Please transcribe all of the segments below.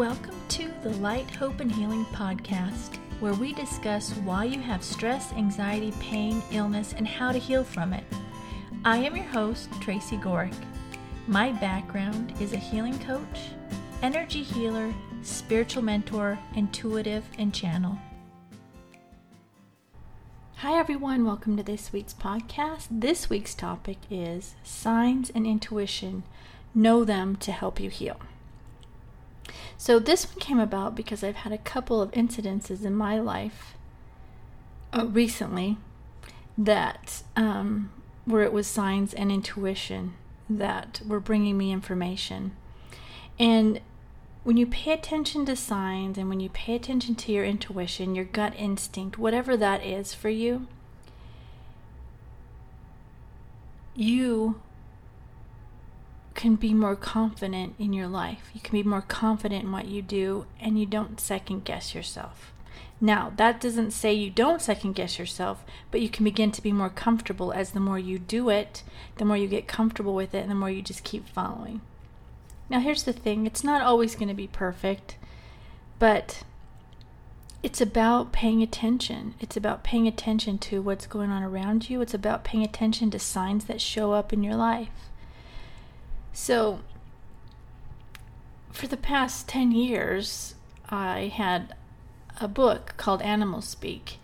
Welcome to the Light, Hope, and Healing podcast, where we discuss why you have stress, anxiety, pain, illness, and how to heal from it. I am your host, Tracy Gorick. My background is a healing coach, energy healer, spiritual mentor, intuitive, and channel. Hi, everyone. Welcome to this week's podcast. This week's topic is signs and intuition. Know them to help you heal. So, this one came about because I've had a couple of incidences in my life uh, recently that um, where it was signs and intuition that were bringing me information. And when you pay attention to signs and when you pay attention to your intuition, your gut instinct, whatever that is for you, you can be more confident in your life. You can be more confident in what you do and you don't second guess yourself. Now, that doesn't say you don't second guess yourself, but you can begin to be more comfortable as the more you do it, the more you get comfortable with it, and the more you just keep following. Now, here's the thing it's not always going to be perfect, but it's about paying attention. It's about paying attention to what's going on around you. It's about paying attention to signs that show up in your life. So, for the past 10 years, I had a book called Animal Speak,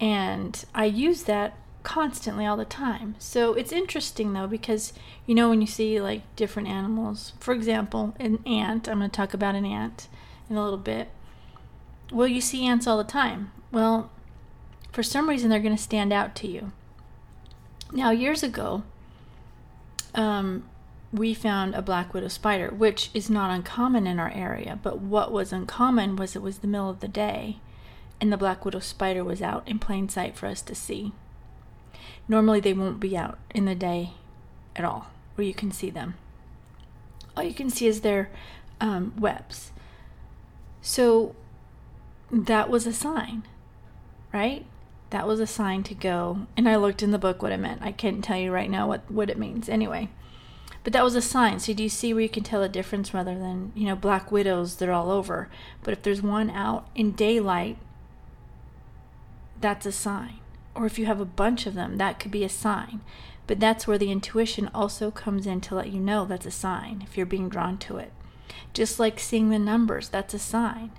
and I use that constantly all the time. So it's interesting though because you know when you see like different animals, for example, an ant, I'm going to talk about an ant in a little bit. Well, you see ants all the time. Well, for some reason they're going to stand out to you. Now, years ago, um, we found a black widow spider, which is not uncommon in our area. But what was uncommon was it was the middle of the day, and the black widow spider was out in plain sight for us to see. Normally, they won't be out in the day at all, where you can see them. All you can see is their um, webs. So that was a sign, right? That was a sign to go. And I looked in the book what it meant. I can't tell you right now what, what it means. Anyway. But that was a sign. So do you see where you can tell a difference rather than, you know, black widows, they're all over. But if there's one out in daylight, that's a sign. Or if you have a bunch of them, that could be a sign. But that's where the intuition also comes in to let you know that's a sign if you're being drawn to it. Just like seeing the numbers, that's a sign.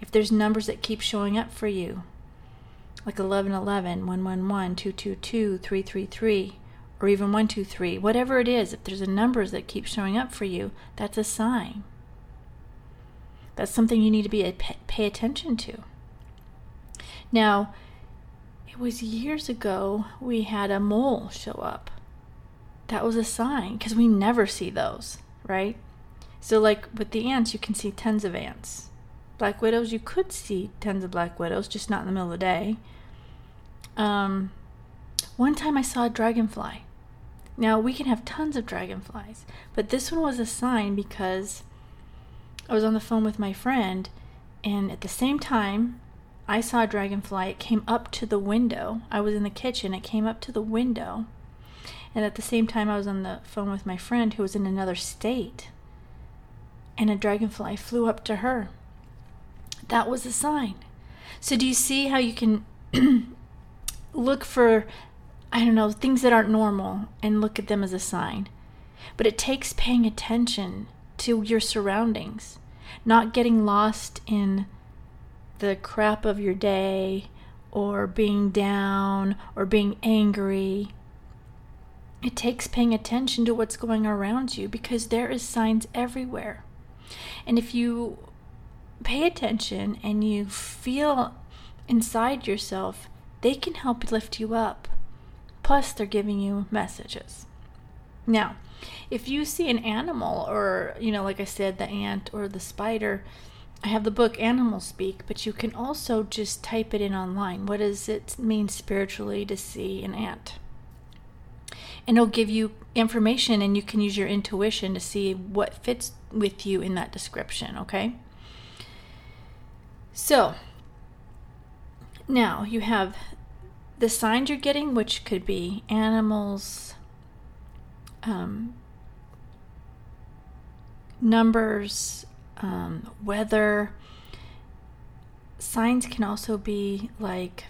If there's numbers that keep showing up for you, like 1111, 111, 222, 333, or even 123, whatever it is, if there's a numbers that keep showing up for you, that's a sign. That's something you need to be pay attention to. Now, it was years ago we had a mole show up. That was a sign because we never see those, right? So, like with the ants, you can see tons of ants. Black widows, you could see tons of black widows, just not in the middle of the day. Um, one time I saw a dragonfly. Now, we can have tons of dragonflies, but this one was a sign because I was on the phone with my friend, and at the same time, I saw a dragonfly. It came up to the window. I was in the kitchen, it came up to the window. And at the same time, I was on the phone with my friend who was in another state, and a dragonfly flew up to her. That was a sign. So, do you see how you can look for I don't know, things that aren't normal and look at them as a sign. But it takes paying attention to your surroundings, not getting lost in the crap of your day or being down or being angry. It takes paying attention to what's going around you because there is signs everywhere. And if you pay attention and you feel inside yourself, they can help lift you up. Plus, they're giving you messages. Now, if you see an animal, or, you know, like I said, the ant or the spider, I have the book Animal Speak, but you can also just type it in online. What does it mean spiritually to see an ant? And it'll give you information, and you can use your intuition to see what fits with you in that description, okay? So, now you have the signs you're getting, which could be animals, um, numbers, um, weather. Signs can also be like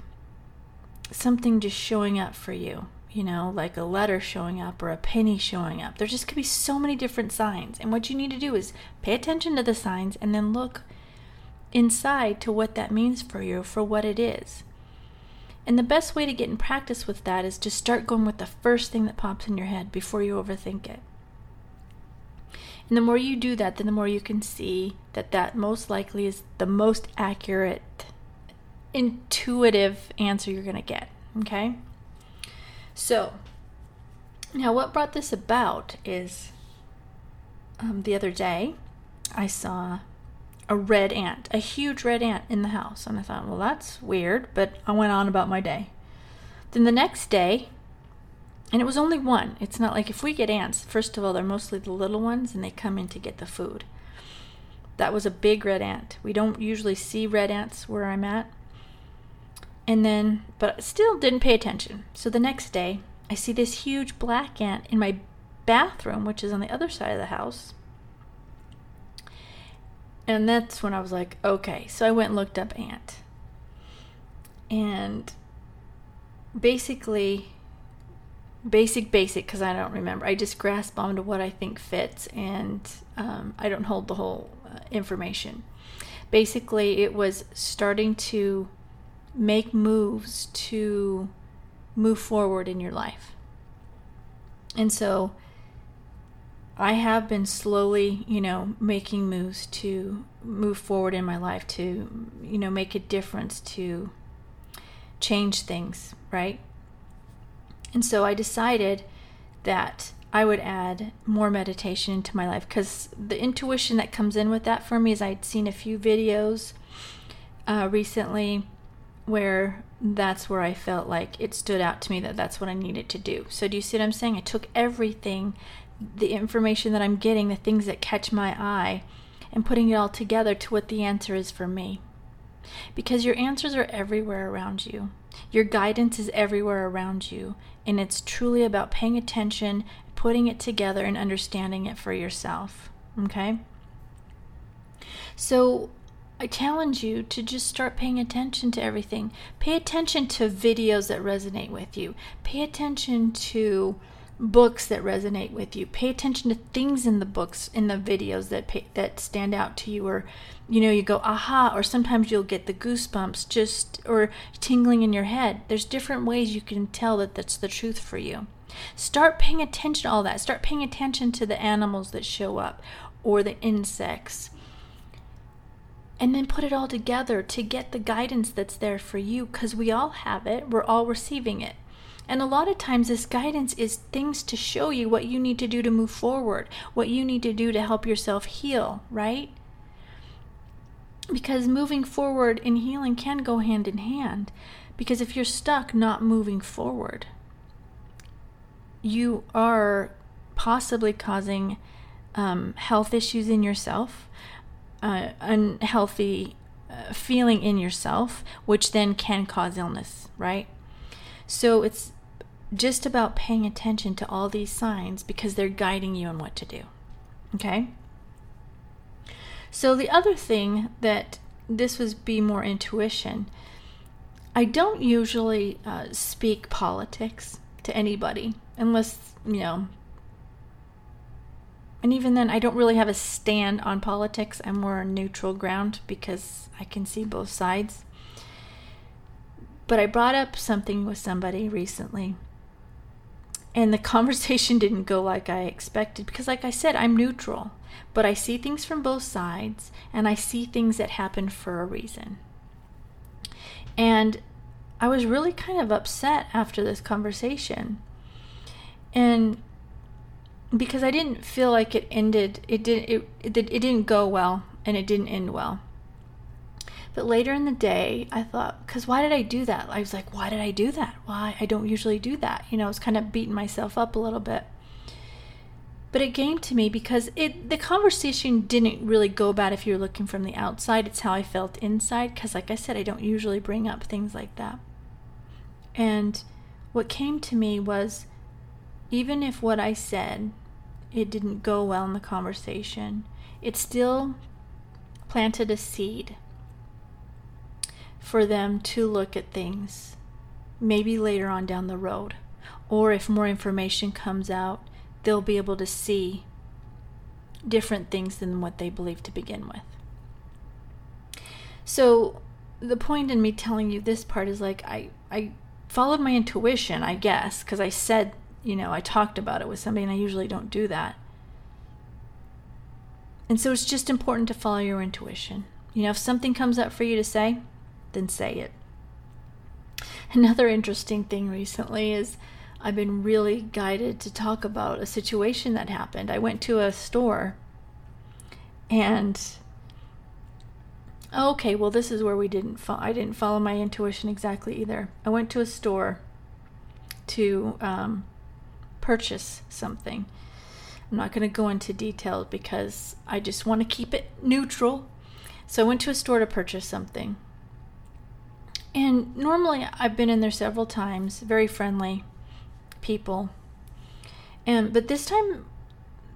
something just showing up for you, you know, like a letter showing up or a penny showing up. There just could be so many different signs. And what you need to do is pay attention to the signs and then look inside to what that means for you, for what it is. And the best way to get in practice with that is to start going with the first thing that pops in your head before you overthink it. And the more you do that, then the more you can see that that most likely is the most accurate, intuitive answer you're going to get. Okay? So, now what brought this about is um, the other day I saw a red ant, a huge red ant in the house. And I thought, well, that's weird, but I went on about my day. Then the next day, and it was only one. It's not like if we get ants, first of all, they're mostly the little ones and they come in to get the food. That was a big red ant. We don't usually see red ants where I'm at. And then, but still didn't pay attention. So the next day, I see this huge black ant in my bathroom, which is on the other side of the house. And that's when I was like, okay. So I went and looked up ant. And basically, basic, basic, because I don't remember. I just grasp onto what I think fits and um, I don't hold the whole uh, information. Basically, it was starting to make moves to move forward in your life. And so I have been slowly, you know, making moves to move forward in my life, to, you know, make a difference, to change things, right? And so I decided that I would add more meditation into my life because the intuition that comes in with that for me is I'd seen a few videos uh, recently where that's where I felt like it stood out to me that that's what I needed to do. So, do you see what I'm saying? I took everything the information that I'm getting, the things that catch my eye, and putting it all together to what the answer is for me. Because your answers are everywhere around you. Your guidance is everywhere around you. And it's truly about paying attention, putting it together, and understanding it for yourself. Okay? So I challenge you to just start paying attention to everything. Pay attention to videos that resonate with you. Pay attention to books that resonate with you. Pay attention to things in the books, in the videos that pay, that stand out to you, or you know, you go aha, or sometimes you'll get the goosebumps, just or tingling in your head. There's different ways you can tell that that's the truth for you. Start paying attention to all that. Start paying attention to the animals that show up, or the insects. And then put it all together to get the guidance that's there for you because we all have it. We're all receiving it. And a lot of times, this guidance is things to show you what you need to do to move forward, what you need to do to help yourself heal, right? Because moving forward and healing can go hand in hand. Because if you're stuck not moving forward, you are possibly causing um, health issues in yourself, uh, unhealthy uh, feeling in yourself, which then can cause illness, right? So it's just about paying attention to all these signs because they're guiding you on what to do. Okay? So, the other thing that this was be more intuition. I don't usually uh, speak politics to anybody unless, you know, and even then, I don't really have a stand on politics. I'm more on neutral ground because I can see both sides. But I brought up something with somebody recently and the conversation didn't go like I expected because, like I said, I'm neutral, but I see things from both sides and I see things that happen for a reason. And I was really kind of upset after this conversation. And because I didn't feel like it ended, it didn't it, it, it didn't go well and it didn't end well. But later in the day, I thought, because why did I do that? I was like, why did I do that? Why? I don't usually do that. You know, I was kind of beating myself up a little bit. But it came to me because it the conversation didn't really go bad if you're looking from the outside. It's how I felt inside. Because, like I said, I don't usually bring up things like that. And what came to me was even if what I said it didn't go well in the conversation, it still planted a seed for them to look at things maybe later on down the road. Or if more information comes out, they'll be able to see different things than what they believe to begin with. So, the point in me telling you this part is like I I followed my intuition, I guess, because I said, you know, I talked about it with somebody and I usually don't do that. And so it's just important to follow your intuition. You know, if something comes up for you to say, then say it. Another interesting thing recently is I've been really guided to talk about a situation that happened. I went to a store and okay, well this is where we didn't fo- I didn't follow my intuition exactly either. I went to a store to um, purchase something. I'm not going to go into detail because I just want to keep it neutral. So I went to a store to purchase something. And normally I've been in there several times, very friendly people. And but this time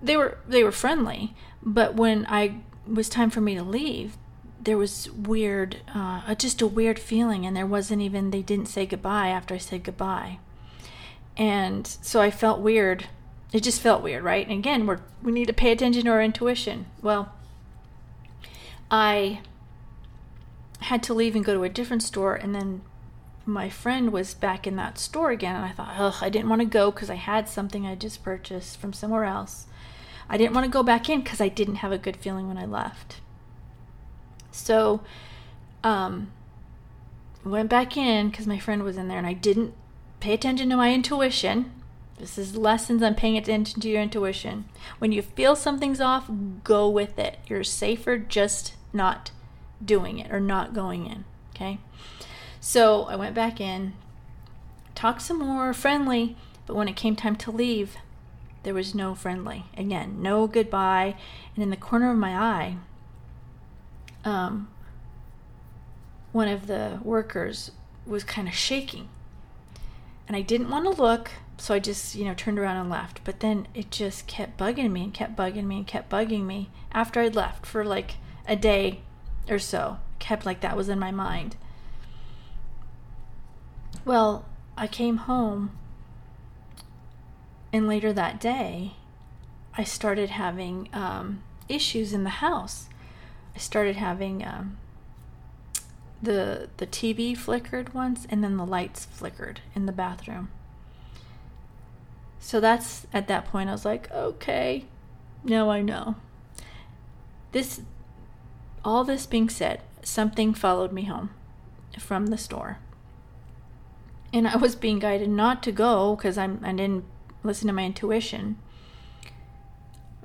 they were they were friendly, but when I was time for me to leave, there was weird uh, just a weird feeling and there wasn't even they didn't say goodbye after I said goodbye. And so I felt weird. It just felt weird, right? And again, we're we need to pay attention to our intuition. Well, I had to leave and go to a different store and then my friend was back in that store again and i thought ugh i didn't want to go because i had something i just purchased from somewhere else i didn't want to go back in because i didn't have a good feeling when i left so um went back in because my friend was in there and i didn't pay attention to my intuition this is lessons on paying attention to your intuition when you feel something's off go with it you're safer just not doing it or not going in. Okay. So I went back in, talked some more, friendly, but when it came time to leave, there was no friendly. Again, no goodbye. And in the corner of my eye, um, one of the workers was kind of shaking. And I didn't want to look, so I just, you know, turned around and left. But then it just kept bugging me and kept bugging me and kept bugging me after I'd left for like a day or so. Kept like that was in my mind. Well, I came home, and later that day, I started having um, issues in the house. I started having um, the the TV flickered once, and then the lights flickered in the bathroom. So that's at that point I was like, okay, now I know. This all this being said, something followed me home from the store. And I was being guided not to go because I'm I didn't listen to my intuition.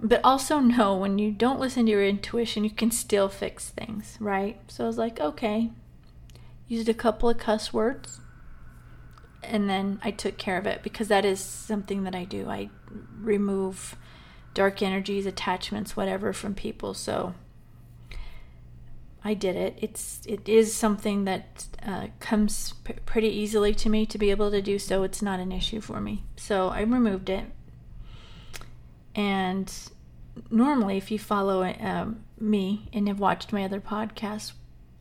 But also know when you don't listen to your intuition, you can still fix things, right? So I was like, okay. Used a couple of cuss words. And then I took care of it because that is something that I do. I remove dark energies, attachments, whatever from people. So I did it. It's it is something that uh, comes p- pretty easily to me to be able to do so. It's not an issue for me. So I removed it. And normally, if you follow um, me and have watched my other podcasts,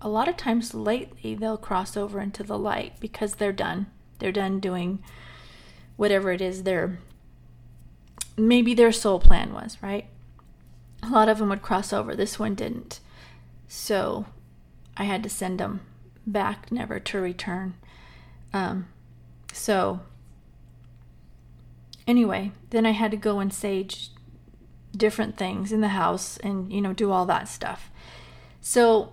a lot of times lately they'll cross over into the light because they're done. They're done doing whatever it is their maybe their soul plan was, right? A lot of them would cross over. This one didn't. So I had to send them back, never to return. Um, so anyway, then I had to go and sage different things in the house and, you know, do all that stuff. So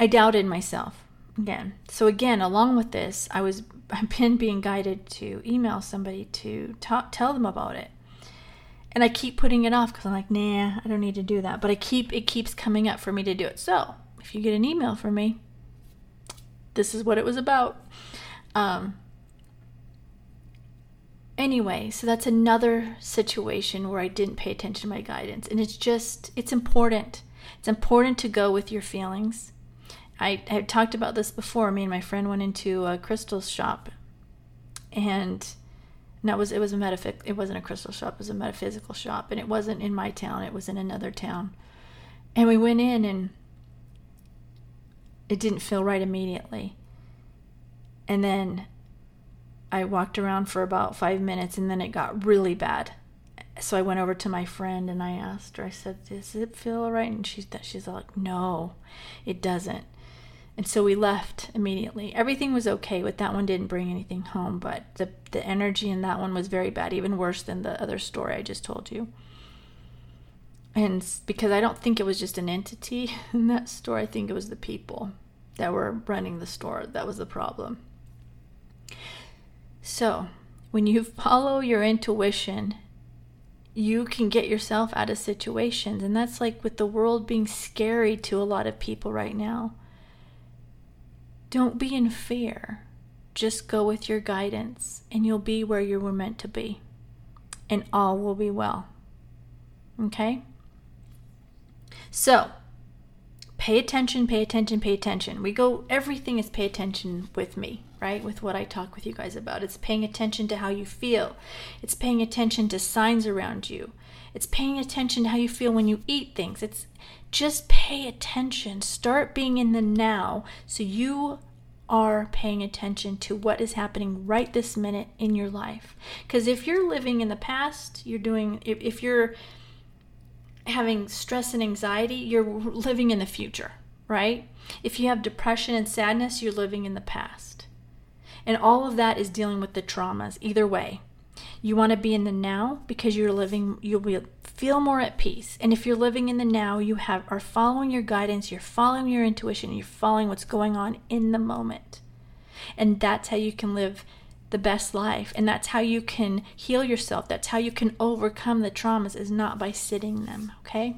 I doubted myself again. So again, along with this, I was I've been being guided to email somebody to talk, tell them about it and I keep putting it off because I'm like, nah, I don't need to do that. But I keep it keeps coming up for me to do it. So if you get an email from me, this is what it was about. Um, anyway, so that's another situation where I didn't pay attention to my guidance, and it's just it's important. It's important to go with your feelings. I have talked about this before. Me and my friend went into a crystal shop, and that was it was a metaphysic it wasn't a crystal shop it was a metaphysical shop and it wasn't in my town it was in another town And we went in and it didn't feel right immediately. And then I walked around for about five minutes and then it got really bad. So I went over to my friend and I asked her, I said, Does it feel right?" And she's, she's like, No, it doesn't. And so we left immediately. Everything was okay with that one, didn't bring anything home, but the, the energy in that one was very bad, even worse than the other story I just told you. And because I don't think it was just an entity in that store, I think it was the people that were running the store that was the problem. So, when you follow your intuition, you can get yourself out of situations. And that's like with the world being scary to a lot of people right now. Don't be in fear. Just go with your guidance, and you'll be where you were meant to be. And all will be well. Okay? So, pay attention, pay attention, pay attention. We go, everything is pay attention with me right? With what I talk with you guys about. It's paying attention to how you feel, it's paying attention to signs around you, it's paying attention to how you feel when you eat things. It's just pay attention. Start being in the now so you are paying attention to what is happening right this minute in your life. Because if you're living in the past, you're doing, if, if you're having stress and anxiety, you're living in the future, right? If you have depression and sadness, you're living in the past. And all of that is dealing with the traumas, either way. You want to be in the now because you're living, you'll feel more at peace. And if you're living in the now, you have are following your guidance, you're following your intuition, you're following what's going on in the moment. And that's how you can live the best life. And that's how you can heal yourself. That's how you can overcome the traumas, is not by sitting them, okay?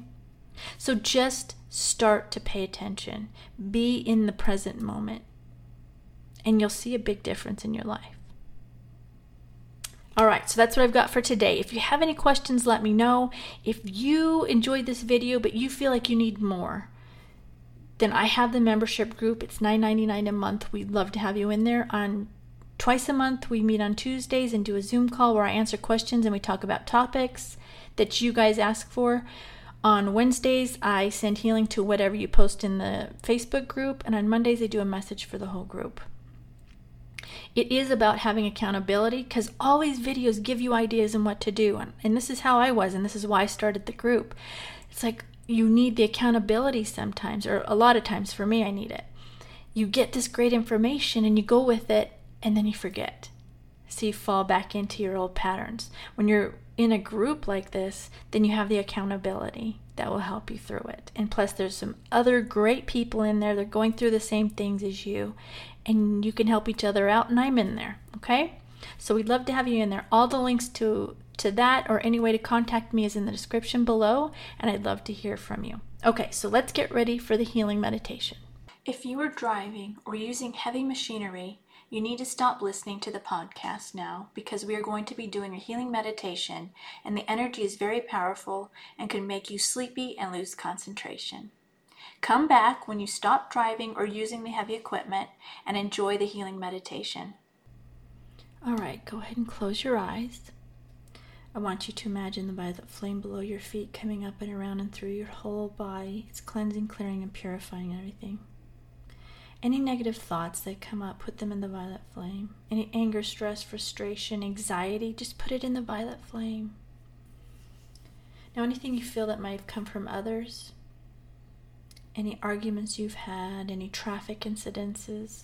So just start to pay attention. Be in the present moment and you'll see a big difference in your life. All right, so that's what I've got for today. If you have any questions, let me know. If you enjoyed this video but you feel like you need more, then I have the membership group. It's $9.99 a month. We'd love to have you in there. On twice a month, we meet on Tuesdays and do a Zoom call where I answer questions and we talk about topics that you guys ask for. On Wednesdays, I send healing to whatever you post in the Facebook group, and on Mondays, I do a message for the whole group. It is about having accountability because all these videos give you ideas and what to do. And, and this is how I was, and this is why I started the group. It's like you need the accountability sometimes, or a lot of times for me, I need it. You get this great information and you go with it, and then you forget. So you fall back into your old patterns. When you're in a group like this, then you have the accountability that will help you through it. And plus, there's some other great people in there. They're going through the same things as you, and you can help each other out and I'm in there, okay? So we'd love to have you in there. All the links to to that or any way to contact me is in the description below and I'd love to hear from you. Okay, so let's get ready for the healing meditation. If you are driving or using heavy machinery, you need to stop listening to the podcast now because we are going to be doing a healing meditation and the energy is very powerful and can make you sleepy and lose concentration. Come back when you stop driving or using the heavy equipment and enjoy the healing meditation. All right, go ahead and close your eyes. I want you to imagine the violet flame below your feet coming up and around and through your whole body. It's cleansing, clearing, and purifying everything. Any negative thoughts that come up, put them in the violet flame. Any anger, stress, frustration, anxiety, just put it in the violet flame. Now, anything you feel that might have come from others, any arguments you've had, any traffic incidences,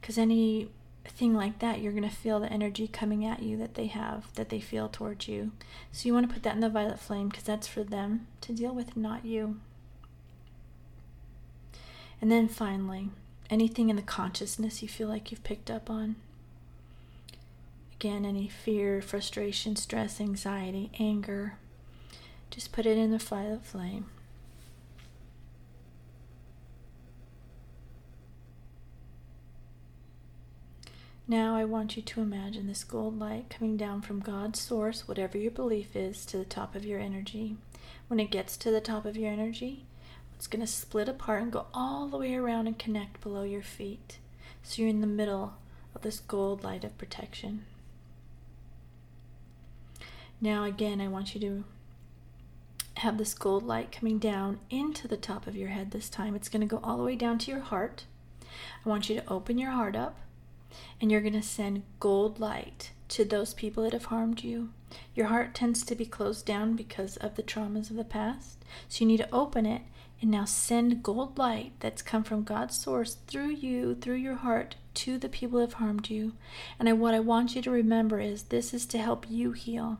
because anything like that, you're going to feel the energy coming at you that they have, that they feel towards you. So you want to put that in the violet flame because that's for them to deal with, not you. And then finally, anything in the consciousness you feel like you've picked up on. Again, any fear, frustration, stress, anxiety, anger, just put it in the violet flame. Now I want you to imagine this gold light coming down from God's source, whatever your belief is, to the top of your energy. When it gets to the top of your energy, it's going to split apart and go all the way around and connect below your feet. So you're in the middle of this gold light of protection. Now, again, I want you to have this gold light coming down into the top of your head this time. It's going to go all the way down to your heart. I want you to open your heart up and you're going to send gold light to those people that have harmed you. Your heart tends to be closed down because of the traumas of the past. So you need to open it and now send gold light that's come from God's source through you, through your heart, to the people that have harmed you. And I, what I want you to remember is this is to help you heal.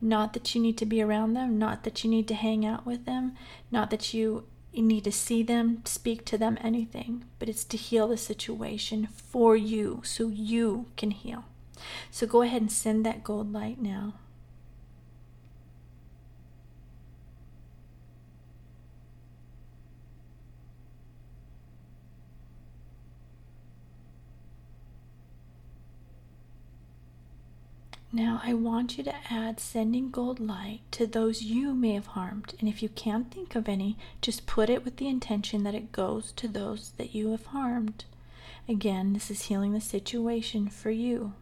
Not that you need to be around them, not that you need to hang out with them, not that you need to see them, speak to them, anything, but it's to heal the situation for you so you can heal. So go ahead and send that gold light now. Now, I want you to add sending gold light to those you may have harmed. And if you can't think of any, just put it with the intention that it goes to those that you have harmed. Again, this is healing the situation for you.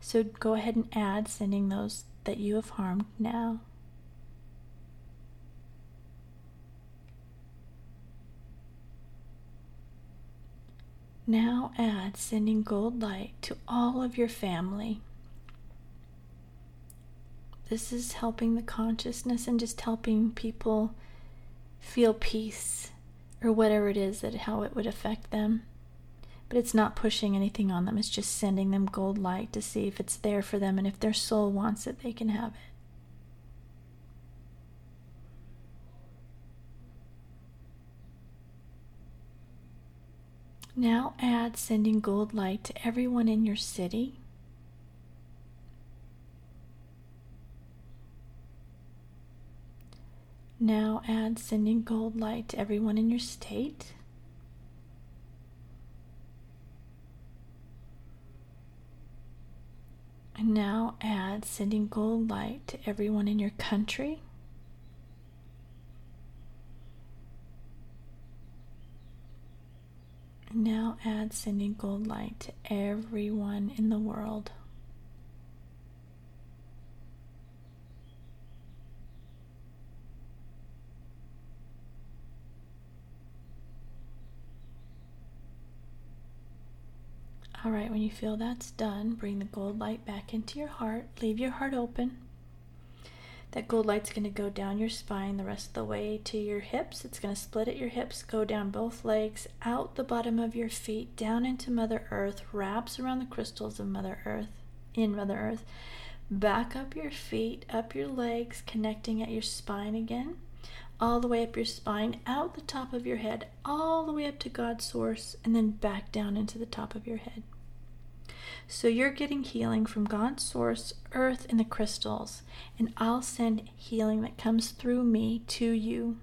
So go ahead and add sending those that you have harmed now. Now add sending gold light to all of your family this is helping the consciousness and just helping people feel peace or whatever it is that how it would affect them. But it's not pushing anything on them. It's just sending them gold light to see if it's there for them and if their soul wants it, they can have it. Now add sending gold light to everyone in your city Now add sending gold light to everyone in your state. And now add sending gold light to everyone in your country. And now add sending gold light to everyone in the world. All right, when you feel that's done, bring the gold light back into your heart. Leave your heart open. That gold light's going to go down your spine the rest of the way to your hips. It's going to split at your hips, go down both legs, out the bottom of your feet, down into Mother Earth, wraps around the crystals of Mother Earth, in Mother Earth. Back up your feet, up your legs, connecting at your spine again all the way up your spine, out the top of your head, all the way up to God's source, and then back down into the top of your head. So you're getting healing from God's source, earth, and the crystals, and I'll send healing that comes through me to you.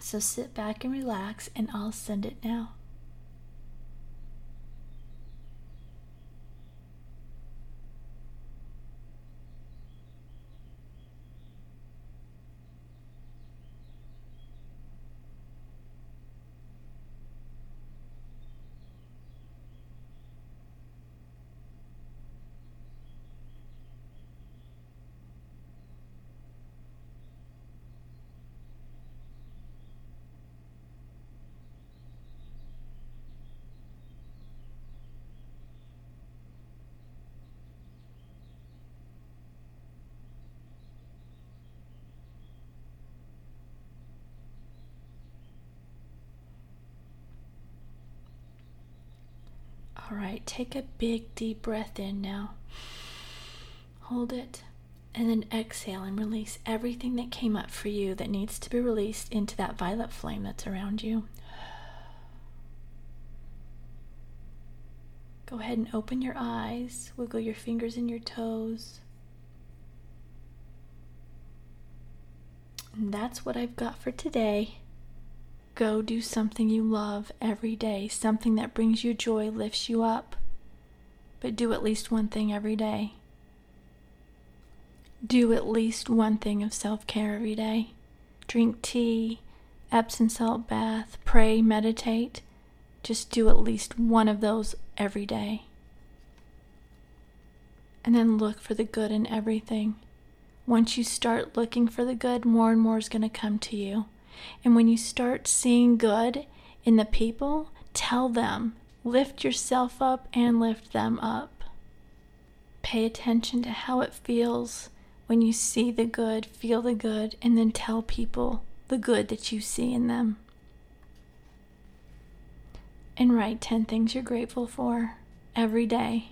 So sit back and relax, and I'll send it now. All right, take a big deep breath in now. Hold it. And then exhale and release everything that came up for you that needs to be released into that violet flame that's around you. Go ahead and open your eyes, wiggle your fingers and your toes. And that's what I've got for today. Go do something you love every day, something that brings you joy, lifts you up. But do at least one thing every day. Do at least one thing of self care every day. Drink tea, Epsom salt bath, pray, meditate. Just do at least one of those every day. And then look for the good in everything. Once you start looking for the good, more and more is going to come to you. And when you start seeing good in the people, tell them, lift yourself up and lift them up. Pay attention to how it feels when you see the good, feel the good, and then tell people the good that you see in them. And write 10 things you're grateful for every day.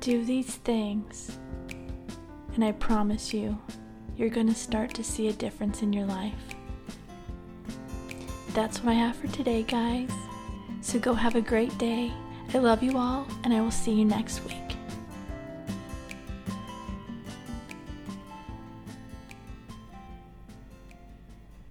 Do these things, and I promise you, you're going to start to see a difference in your life. That's what I have for today, guys. So go have a great day. I love you all, and I will see you next week.